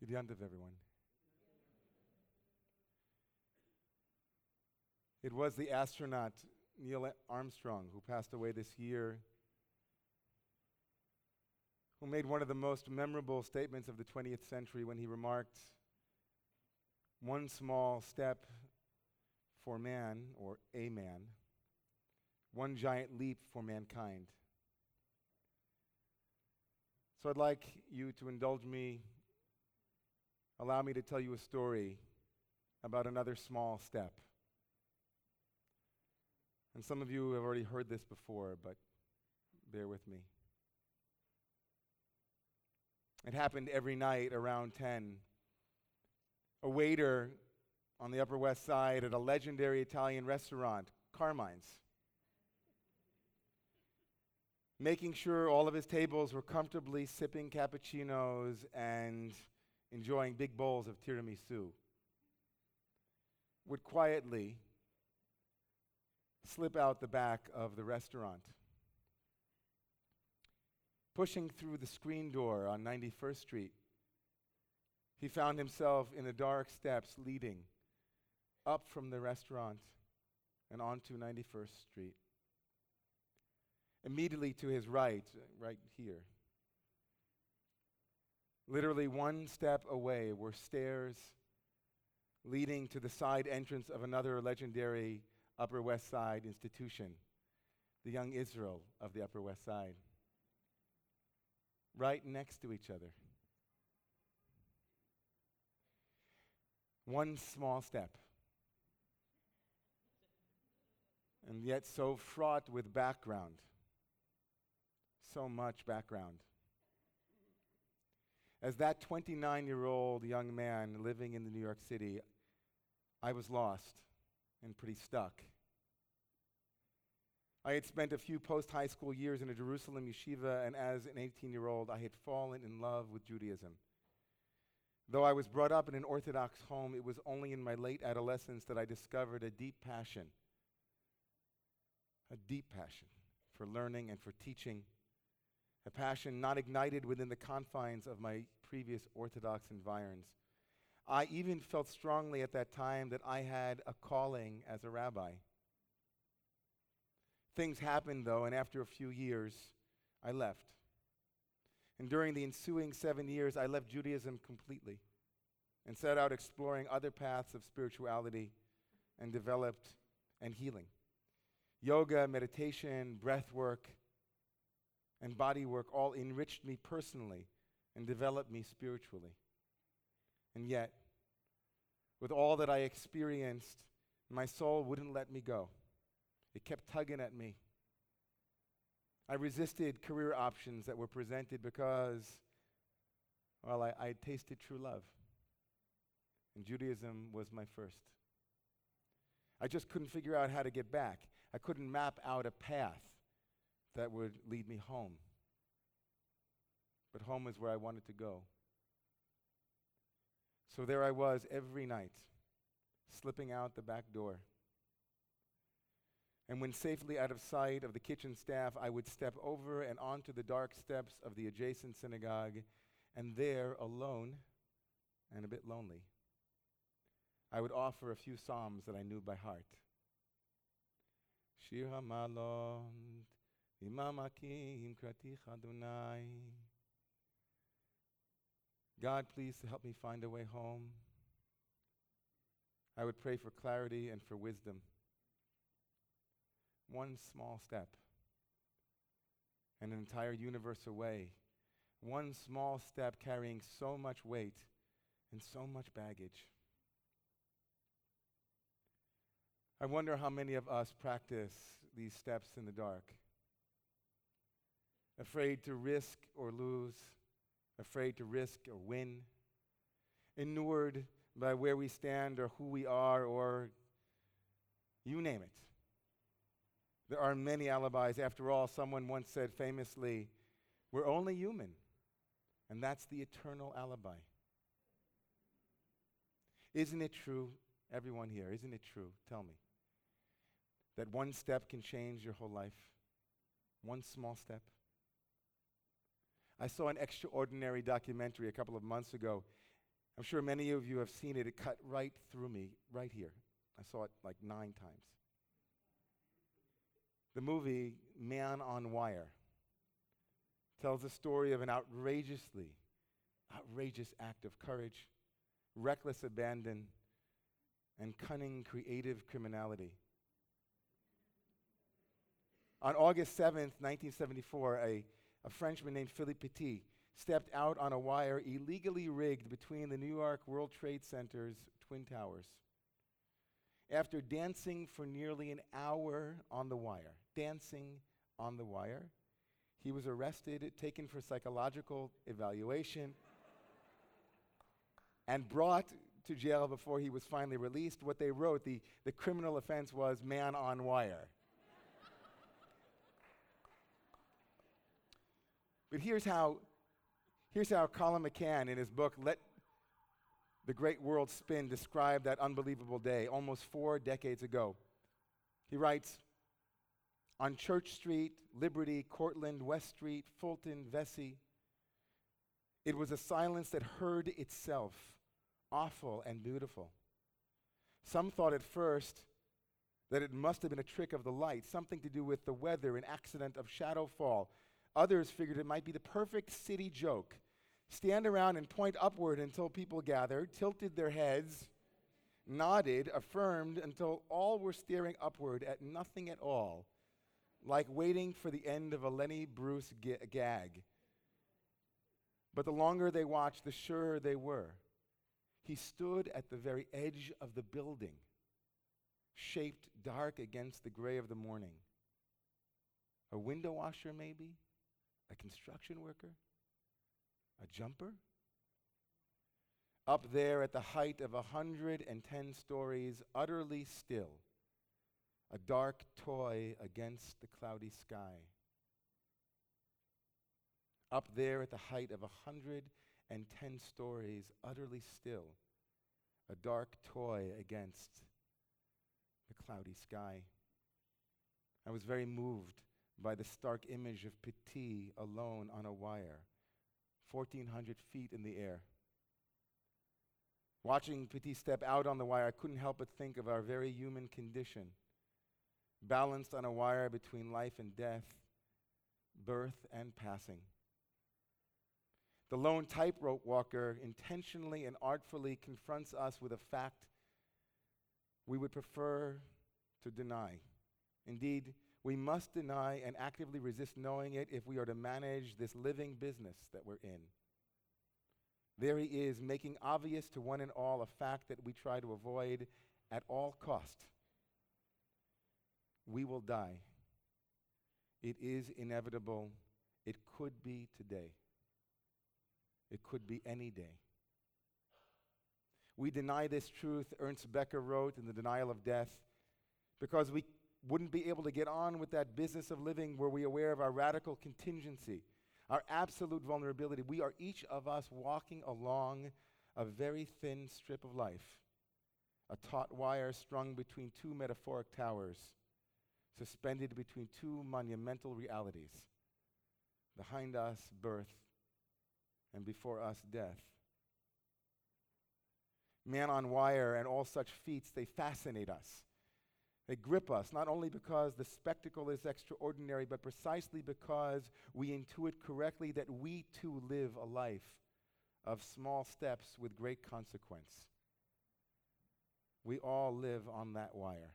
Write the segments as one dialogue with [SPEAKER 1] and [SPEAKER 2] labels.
[SPEAKER 1] Good Yantav, everyone. It was the astronaut Neil Armstrong who passed away this year, who made one of the most memorable statements of the 20th century when he remarked, One small step for man, or a man, one giant leap for mankind. So I'd like you to indulge me, allow me to tell you a story about another small step. And some of you have already heard this before, but bear with me. It happened every night around 10. A waiter on the Upper West Side at a legendary Italian restaurant, Carmine's, making sure all of his tables were comfortably sipping cappuccinos and enjoying big bowls of tiramisu, would quietly slip out the back of the restaurant. Pushing through the screen door on 91st Street, he found himself in the dark steps leading up from the restaurant and onto 91st Street. Immediately to his right, right here, literally one step away, were stairs leading to the side entrance of another legendary Upper West Side institution, the Young Israel of the Upper West Side. Right next to each other. One small step. And yet so fraught with background. So much background. As that 29 year old young man living in the New York City, I was lost and pretty stuck. I had spent a few post high school years in a Jerusalem yeshiva, and as an 18 year old, I had fallen in love with Judaism. Though I was brought up in an Orthodox home, it was only in my late adolescence that I discovered a deep passion, a deep passion for learning and for teaching, a passion not ignited within the confines of my previous Orthodox environs. I even felt strongly at that time that I had a calling as a rabbi. Things happened, though, and after a few years, I left. And during the ensuing seven years, I left Judaism completely and set out exploring other paths of spirituality and developed and healing. Yoga, meditation, breath work, and body work all enriched me personally and developed me spiritually. And yet, with all that I experienced, my soul wouldn't let me go. It kept tugging at me. I resisted career options that were presented because, well, I, I tasted true love. And Judaism was my first. I just couldn't figure out how to get back. I couldn't map out a path that would lead me home. But home is where I wanted to go. So there I was every night, slipping out the back door. And when safely out of sight of the kitchen staff, I would step over and onto the dark steps of the adjacent synagogue, and there, alone and a bit lonely, I would offer a few psalms that I knew by heart. Shir HaMalot, Imamakim Kratich Adonai. God, please help me find a way home. I would pray for clarity and for wisdom. One small step, and an entire universe away. One small step carrying so much weight and so much baggage. I wonder how many of us practice these steps in the dark. Afraid to risk or lose afraid to risk or win, inured by where we stand or who we are or you name it. There are many alibis. After all, someone once said famously, We're only human, and that's the eternal alibi. Isn't it true, everyone here, isn't it true? Tell me. That one step can change your whole life? One small step? I saw an extraordinary documentary a couple of months ago. I'm sure many of you have seen it. It cut right through me, right here. I saw it like nine times. The movie Man on Wire tells the story of an outrageously, outrageous act of courage, reckless abandon, and cunning, creative criminality. On August 7th, 1974, a, a Frenchman named Philippe Petit stepped out on a wire illegally rigged between the New York World Trade Center's Twin Towers. After dancing for nearly an hour on the wire, dancing on the wire, he was arrested, taken for psychological evaluation, and brought to jail before he was finally released. What they wrote, the, the criminal offense was man on wire. But here's how, here's how Colum McCann, in his book, Let the Great World Spin, described that unbelievable day almost four decades ago. He writes, on Church Street, Liberty, Cortlandt, West Street, Fulton, Vesey. It was a silence that heard itself, awful and beautiful. Some thought at first that it must have been a trick of the light, something to do with the weather, an accident of shadow fall. Others figured it might be the perfect city joke. Stand around and point upward until people gathered, tilted their heads, nodded, affirmed until all were staring upward at nothing at all like waiting for the end of a Lenny Bruce g- gag. But the longer they watched, the surer they were. He stood at the very edge of the building, shaped dark against the gray of the morning. A window washer, maybe? A construction worker? A jumper? Up there at the height of a 110 stories, utterly still a dark toy against the cloudy sky. Up there at the height of a 110 stories, utterly still, a dark toy against the cloudy sky. I was very moved by the stark image of Petit alone on a wire, 1,400 feet in the air. Watching Petit step out on the wire, I couldn't help but think of our very human condition balanced on a wire between life and death, birth and passing. The lone tightrope walker intentionally and artfully confronts us with a fact we would prefer to deny. Indeed, we must deny and actively resist knowing it if we are to manage this living business that we're in. There he is, making obvious to one and all a fact that we try to avoid at all cost we will die. It is inevitable. It could be today. It could be any day. We deny this truth, Ernest Becker wrote in The Denial of Death, because we wouldn't be able to get on with that business of living were we aware of our radical contingency, our absolute vulnerability. We are each of us walking along a very thin strip of life, a taut wire strung between two metaphoric towers suspended between two monumental realities behind us, birth, and before us, death. Man on wire and all such feats, they fascinate us. They grip us, not only because the spectacle is extraordinary, but precisely because we intuit correctly that we too live a life of small steps with great consequence. We all live on that wire.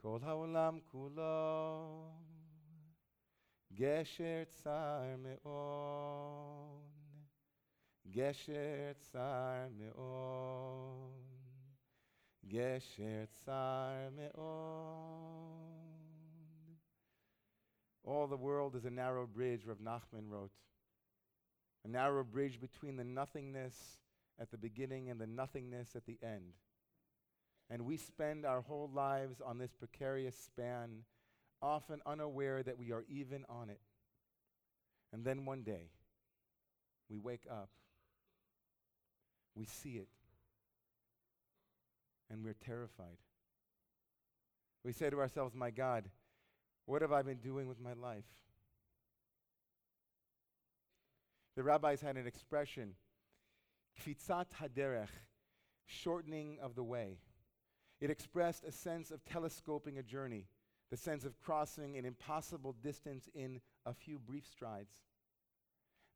[SPEAKER 1] כל העולם כולו גשר צר מאוד, גשר צר מאוד, גשר צר מאוד. All the world is a narrow bridge, Rav Nachman wrote. A narrow bridge between the nothingness at the beginning and the nothingness at the end. And we spend our whole lives on this precarious span, often unaware that we are even on it. And then one day, we wake up, we see it, and we're terrified. We say to ourselves, My God, what have I been doing with my life? The rabbis had an expression, kfitzat haderech, shortening of the way. It expressed a sense of telescoping a journey, the sense of crossing an impossible distance in a few brief strides.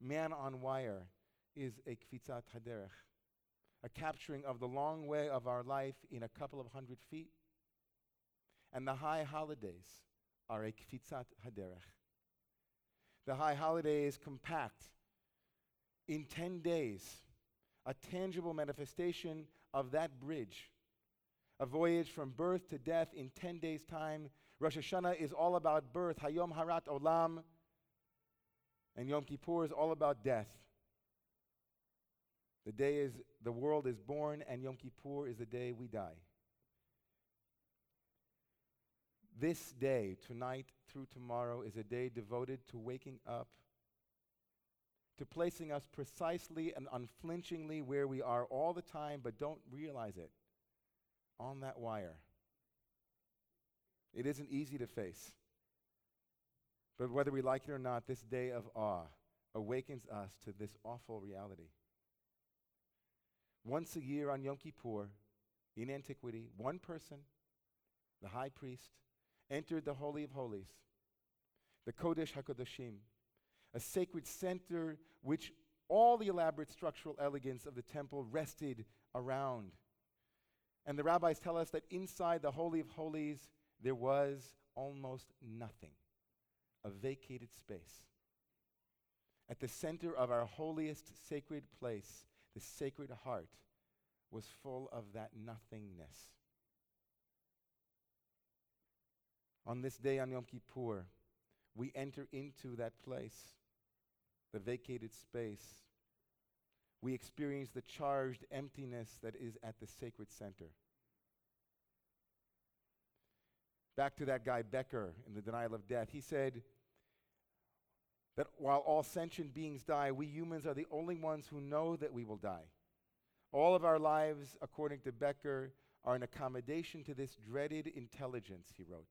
[SPEAKER 1] Man on wire is a kfitzat haderech, a capturing of the long way of our life in a couple of hundred feet. And the high holidays are a kfitzat haderech. The high holidays compact in 10 days, a tangible manifestation of that bridge. A voyage from birth to death in 10 days' time. Rosh Hashanah is all about birth, Hayom Harat Olam. And Yom Kippur is all about death. The day is the world is born, and Yom Kippur is the day we die. This day, tonight through tomorrow, is a day devoted to waking up, to placing us precisely and unflinchingly where we are all the time, but don't realize it on that wire. It isn't easy to face. But whether we like it or not, this day of awe awakens us to this awful reality. Once a year on Yom Kippur, in antiquity, one person, the high priest, entered the Holy of Holies, the Kodesh HaKodashim, a sacred center which all the elaborate structural elegance of the temple rested around. And the rabbis tell us that inside the Holy of Holies, there was almost nothing, a vacated space. At the center of our holiest sacred place, the Sacred Heart was full of that nothingness. On this day on Yom Kippur, we enter into that place, the vacated space. We experience the charged emptiness that is at the sacred center. Back to that guy Becker in the denial of death. He said that while all sentient beings die, we humans are the only ones who know that we will die. All of our lives, according to Becker, are an accommodation to this dreaded intelligence, he wrote.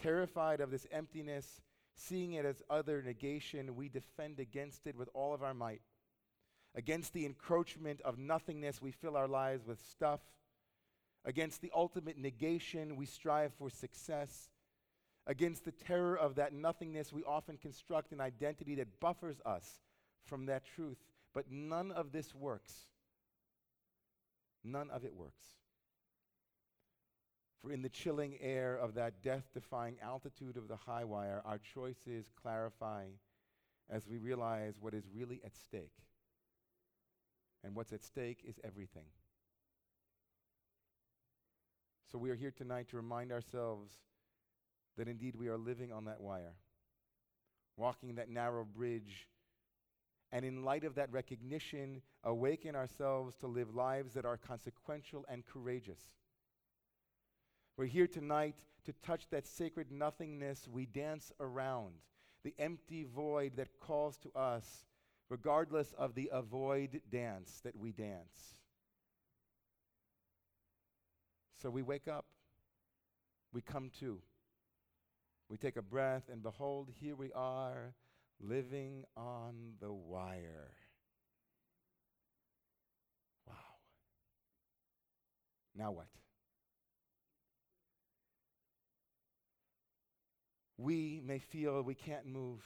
[SPEAKER 1] Terrified of this emptiness, seeing it as other negation, we defend against it with all of our might. Against the encroachment of nothingness, we fill our lives with stuff. Against the ultimate negation, we strive for success. Against the terror of that nothingness, we often construct an identity that buffers us from that truth. But none of this works. None of it works. For in the chilling air of that death defying altitude of the high wire, our choices clarify as we realize what is really at stake. And what's at stake is everything. So we are here tonight to remind ourselves that indeed we are living on that wire, walking that narrow bridge, and in light of that recognition, awaken ourselves to live lives that are consequential and courageous we're here tonight to touch that sacred nothingness we dance around, the empty void that calls to us, regardless of the avoid dance that we dance. So we wake up, we come to, we take a breath, and behold, here we are living on the wire. Wow. Now what? we may feel we can't move.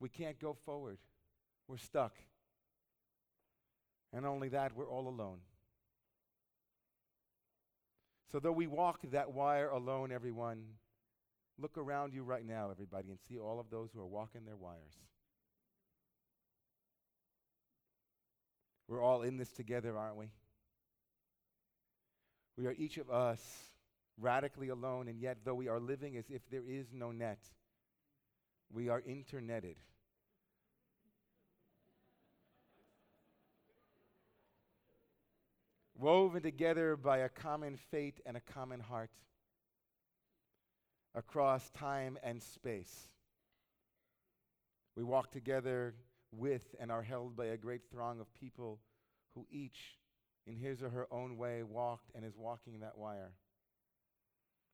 [SPEAKER 1] We can't go forward. We're stuck. And only that, we're all alone. So, though we walk that wire alone, everyone, look around you right now, everybody, and see all of those who are walking their wires. We're all in this together, aren't we? We are each of us radically alone, and yet, though we are living as if there is no net, we are interneted. Woven together by a common fate and a common heart across time and space. We walk together with and are held by a great throng of people who each, in his or her own way, walked and is walking that wire.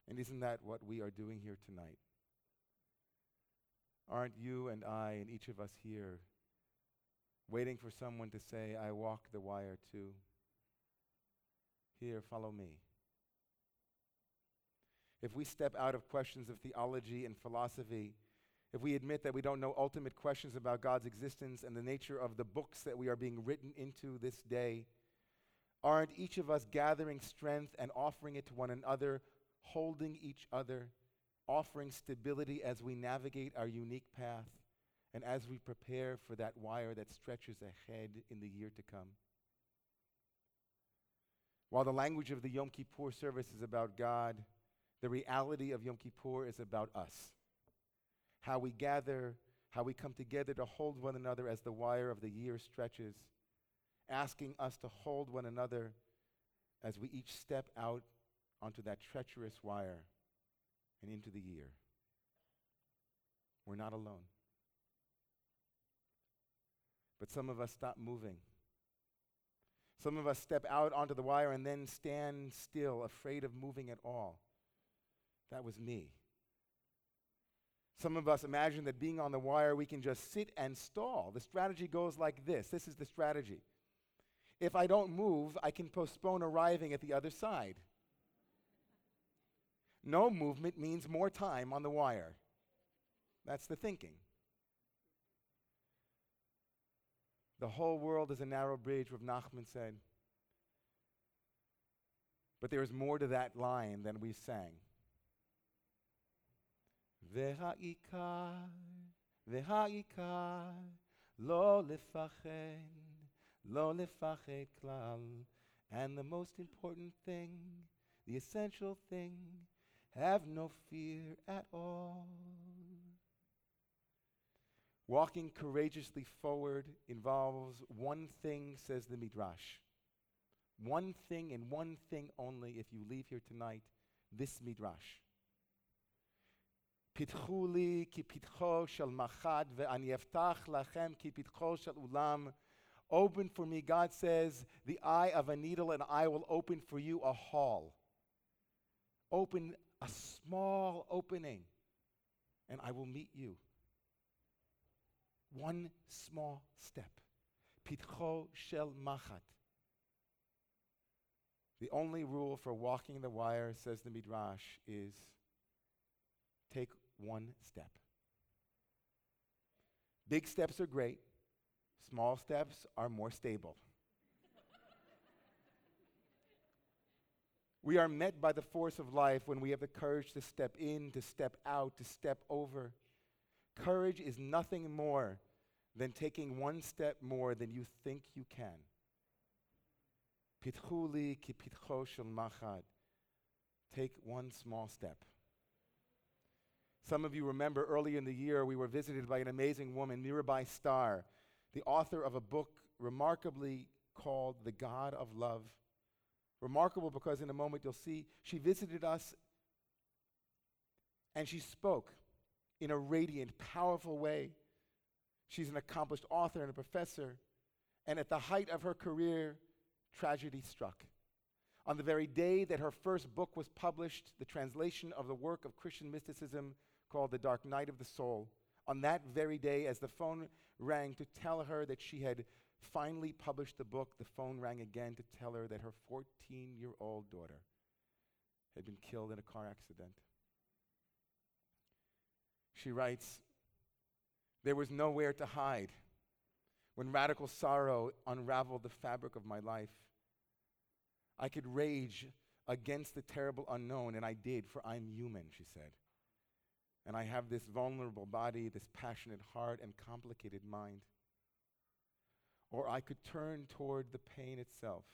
[SPEAKER 1] And isn't that what we are doing here tonight? Aren't you and I and each of us here waiting for someone to say, I walk the wire too? Here, follow me. If we step out of questions of theology and philosophy, if we admit that we don't know ultimate questions about God's existence and the nature of the books that we are being written into this day, aren't each of us gathering strength and offering it to one another, holding each other, offering stability as we navigate our unique path and as we prepare for that wire that stretches ahead in the year to come? While the language of the Yom Kippur service is about God, the reality of Yom Kippur is about us how we gather, how we come together to hold one another as the wire of the year stretches, asking us to hold one another as we each step out onto that treacherous wire and into the year. We're not alone. But some of us stop moving. Some of us step out onto the wire and then stand still, afraid of moving at all. That was me. Some of us imagine that being on the wire, we can just sit and stall. The strategy goes like this this is the strategy. If I don't move, I can postpone arriving at the other side. No movement means more time on the wire. That's the thinking. The whole world is a narrow bridge, Rav Nachman said. But there is more to that line than we sang. והעיקר, והעיקר, לא לפחד, לא לפחד כלל. And the most important thing, the essential thing, have no fear at all. Walking courageously forward involves one thing, says the Midrash. One thing and one thing only if you leave here tonight, this Midrash. פיתחו לי כפתחו של מחד ואני אפתח לכם כפתחו של אולם. Open for me, God says, the eye of a needle, and I will open for you a hall. Open a small opening, and I will meet you. One small step. Pitcho shel machat. The only rule for walking the wire, says the Midrash, is take one step. Big steps are great, small steps are more stable. we are met by the force of life when we have the courage to step in, to step out, to step over. Courage is nothing more than taking one step more than you think you can. Pitchuli ki pitcho shel machad. Take one small step. Some of you remember early in the year we were visited by an amazing woman, Mirabai Starr, the author of a book remarkably called The God of Love. Remarkable because in a moment you'll see she visited us and she spoke in a radiant, powerful way. She's an accomplished author and a professor. And at the height of her career, tragedy struck. On the very day that her first book was published, the translation of the work of Christian mysticism called The Dark Night of the Soul. On that very day, as the phone rang to tell her that she had finally published the book, the phone rang again to tell her that her 14 year old daughter had been killed in a car accident. She writes, There was nowhere to hide. When radical sorrow unraveled the fabric of my life, I could rage against the terrible unknown, and I did, for I'm human, she said. And I have this vulnerable body, this passionate heart, and complicated mind. Or I could turn toward the pain itself.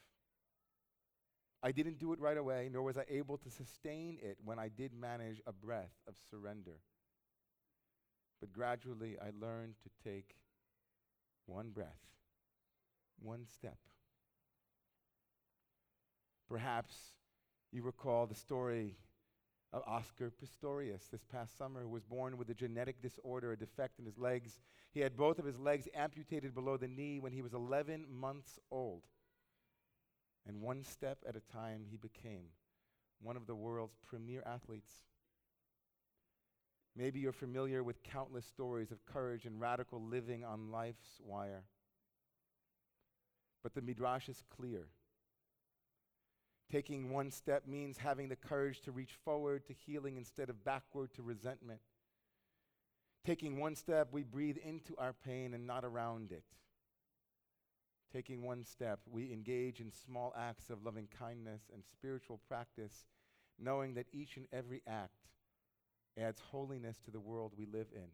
[SPEAKER 1] I didn't do it right away, nor was I able to sustain it when I did manage a breath of surrender. But gradually I learned to take one breath, one step. Perhaps you recall the story of Oscar Pistorius this past summer, who was born with a genetic disorder, a defect in his legs. He had both of his legs amputated below the knee when he was 11 months old. And one step at a time, he became one of the world's premier athletes. Maybe you're familiar with countless stories of courage and radical living on life's wire. But the Midrash is clear. Taking one step means having the courage to reach forward to healing instead of backward to resentment. Taking one step, we breathe into our pain and not around it. Taking one step, we engage in small acts of loving kindness and spiritual practice, knowing that each and every act adds holiness to the world we live in.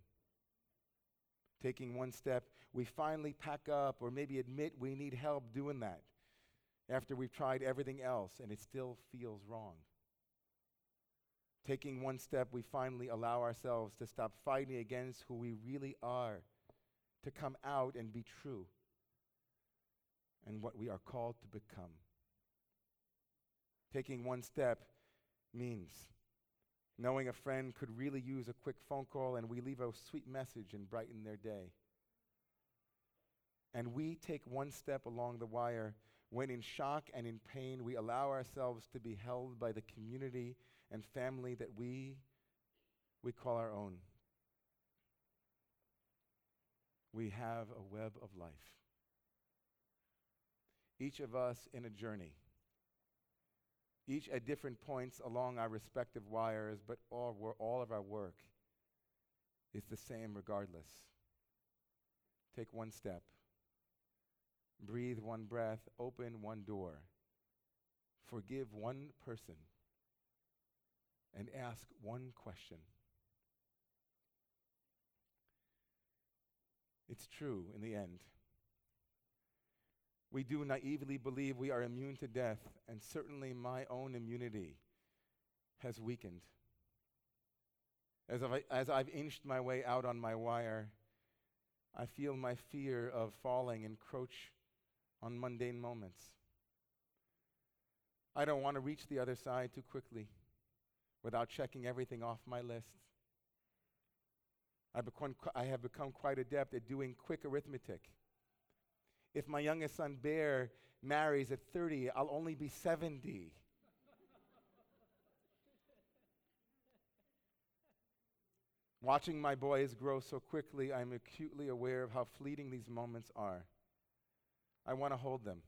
[SPEAKER 1] Taking one step, we finally pack up or maybe admit we need help doing that after we've tried everything else and it still feels wrong. Taking one step, we finally allow ourselves to stop fighting against who we really are, to come out and be true and what we are called to become. Taking one step means knowing a friend could really use a quick phone call and we leave a sweet message and brighten their day. And we take one step along the wire when, in shock and in pain, we allow ourselves to be held by the community and family that we, we call our own. We have a web of life. Each of us in a journey each at different points along our respective wires, but all, all of our work is the same regardless. Take one step, breathe one breath, open one door, forgive one person, and ask one question. It's true in the end we do naively believe we are immune to death, and certainly my own immunity has weakened. As I've, as I've inched my way out on my wire, I feel my fear of falling encroach on mundane moments. I don't want to reach the other side too quickly without checking everything off my list. I, become, I have become quite adept at doing quick arithmetic if my youngest son, Bear, marries at 30, I'll only be 70. Watching my boys grow so quickly, I'm acutely aware of how fleeting these moments are. I want to hold them.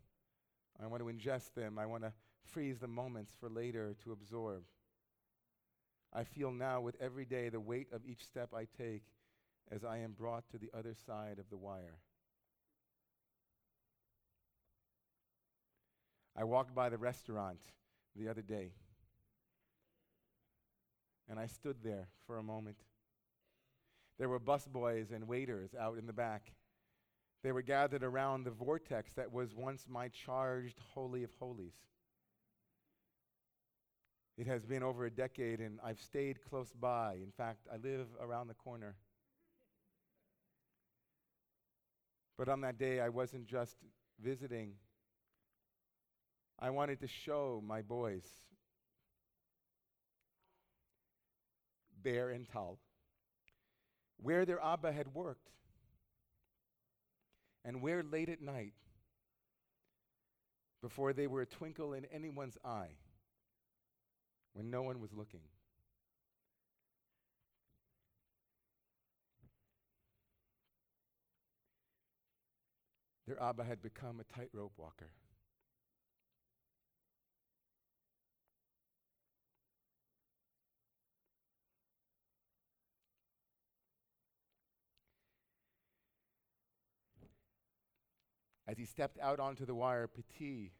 [SPEAKER 1] I want to ingest them. I want to freeze the moments for later to absorb. I feel now with every day the weight of each step I take as I am brought to the other side of the wire. I walked by the restaurant the other day and I stood there for a moment. There were busboys and waiters out in the back. They were gathered around the vortex that was once my charged Holy of Holies. It has been over a decade, and I've stayed close by. In fact, I live around the corner. But on that day, I wasn't just visiting, I wanted to show my boys, Bear and Tal, where their Abba had worked and where late at night, before they were a twinkle in anyone's eye, when no one was looking. Their Abba had become a tightrope walker. As he stepped out onto the wire, Petit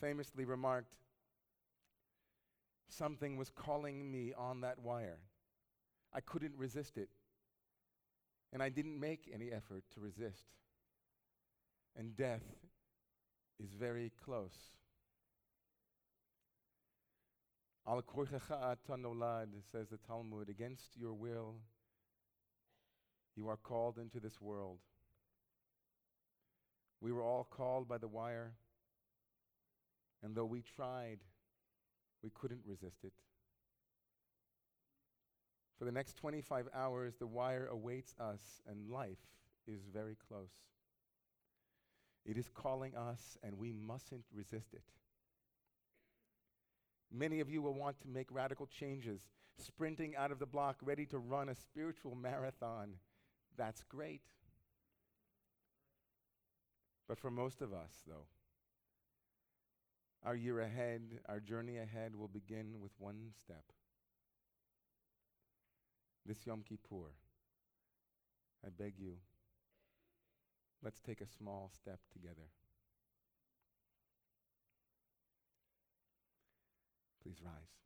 [SPEAKER 1] famously remarked, Something was calling me on that wire. I couldn't resist it. And I didn't make any effort to resist. And death is very close. Al tanolad, says the Talmud, against your will, you are called into this world. We were all called by the wire, and though we tried, we couldn't resist it. For the next 25 hours, the wire awaits us, and life is very close. It is calling us, and we mustn't resist it. Many of you will want to make radical changes, sprinting out of the block, ready to run a spiritual marathon. That's great. But for most of us, though, our year ahead, our journey ahead will begin with one step. This Yom Kippur, I beg you, let's take a small step together. Please rise.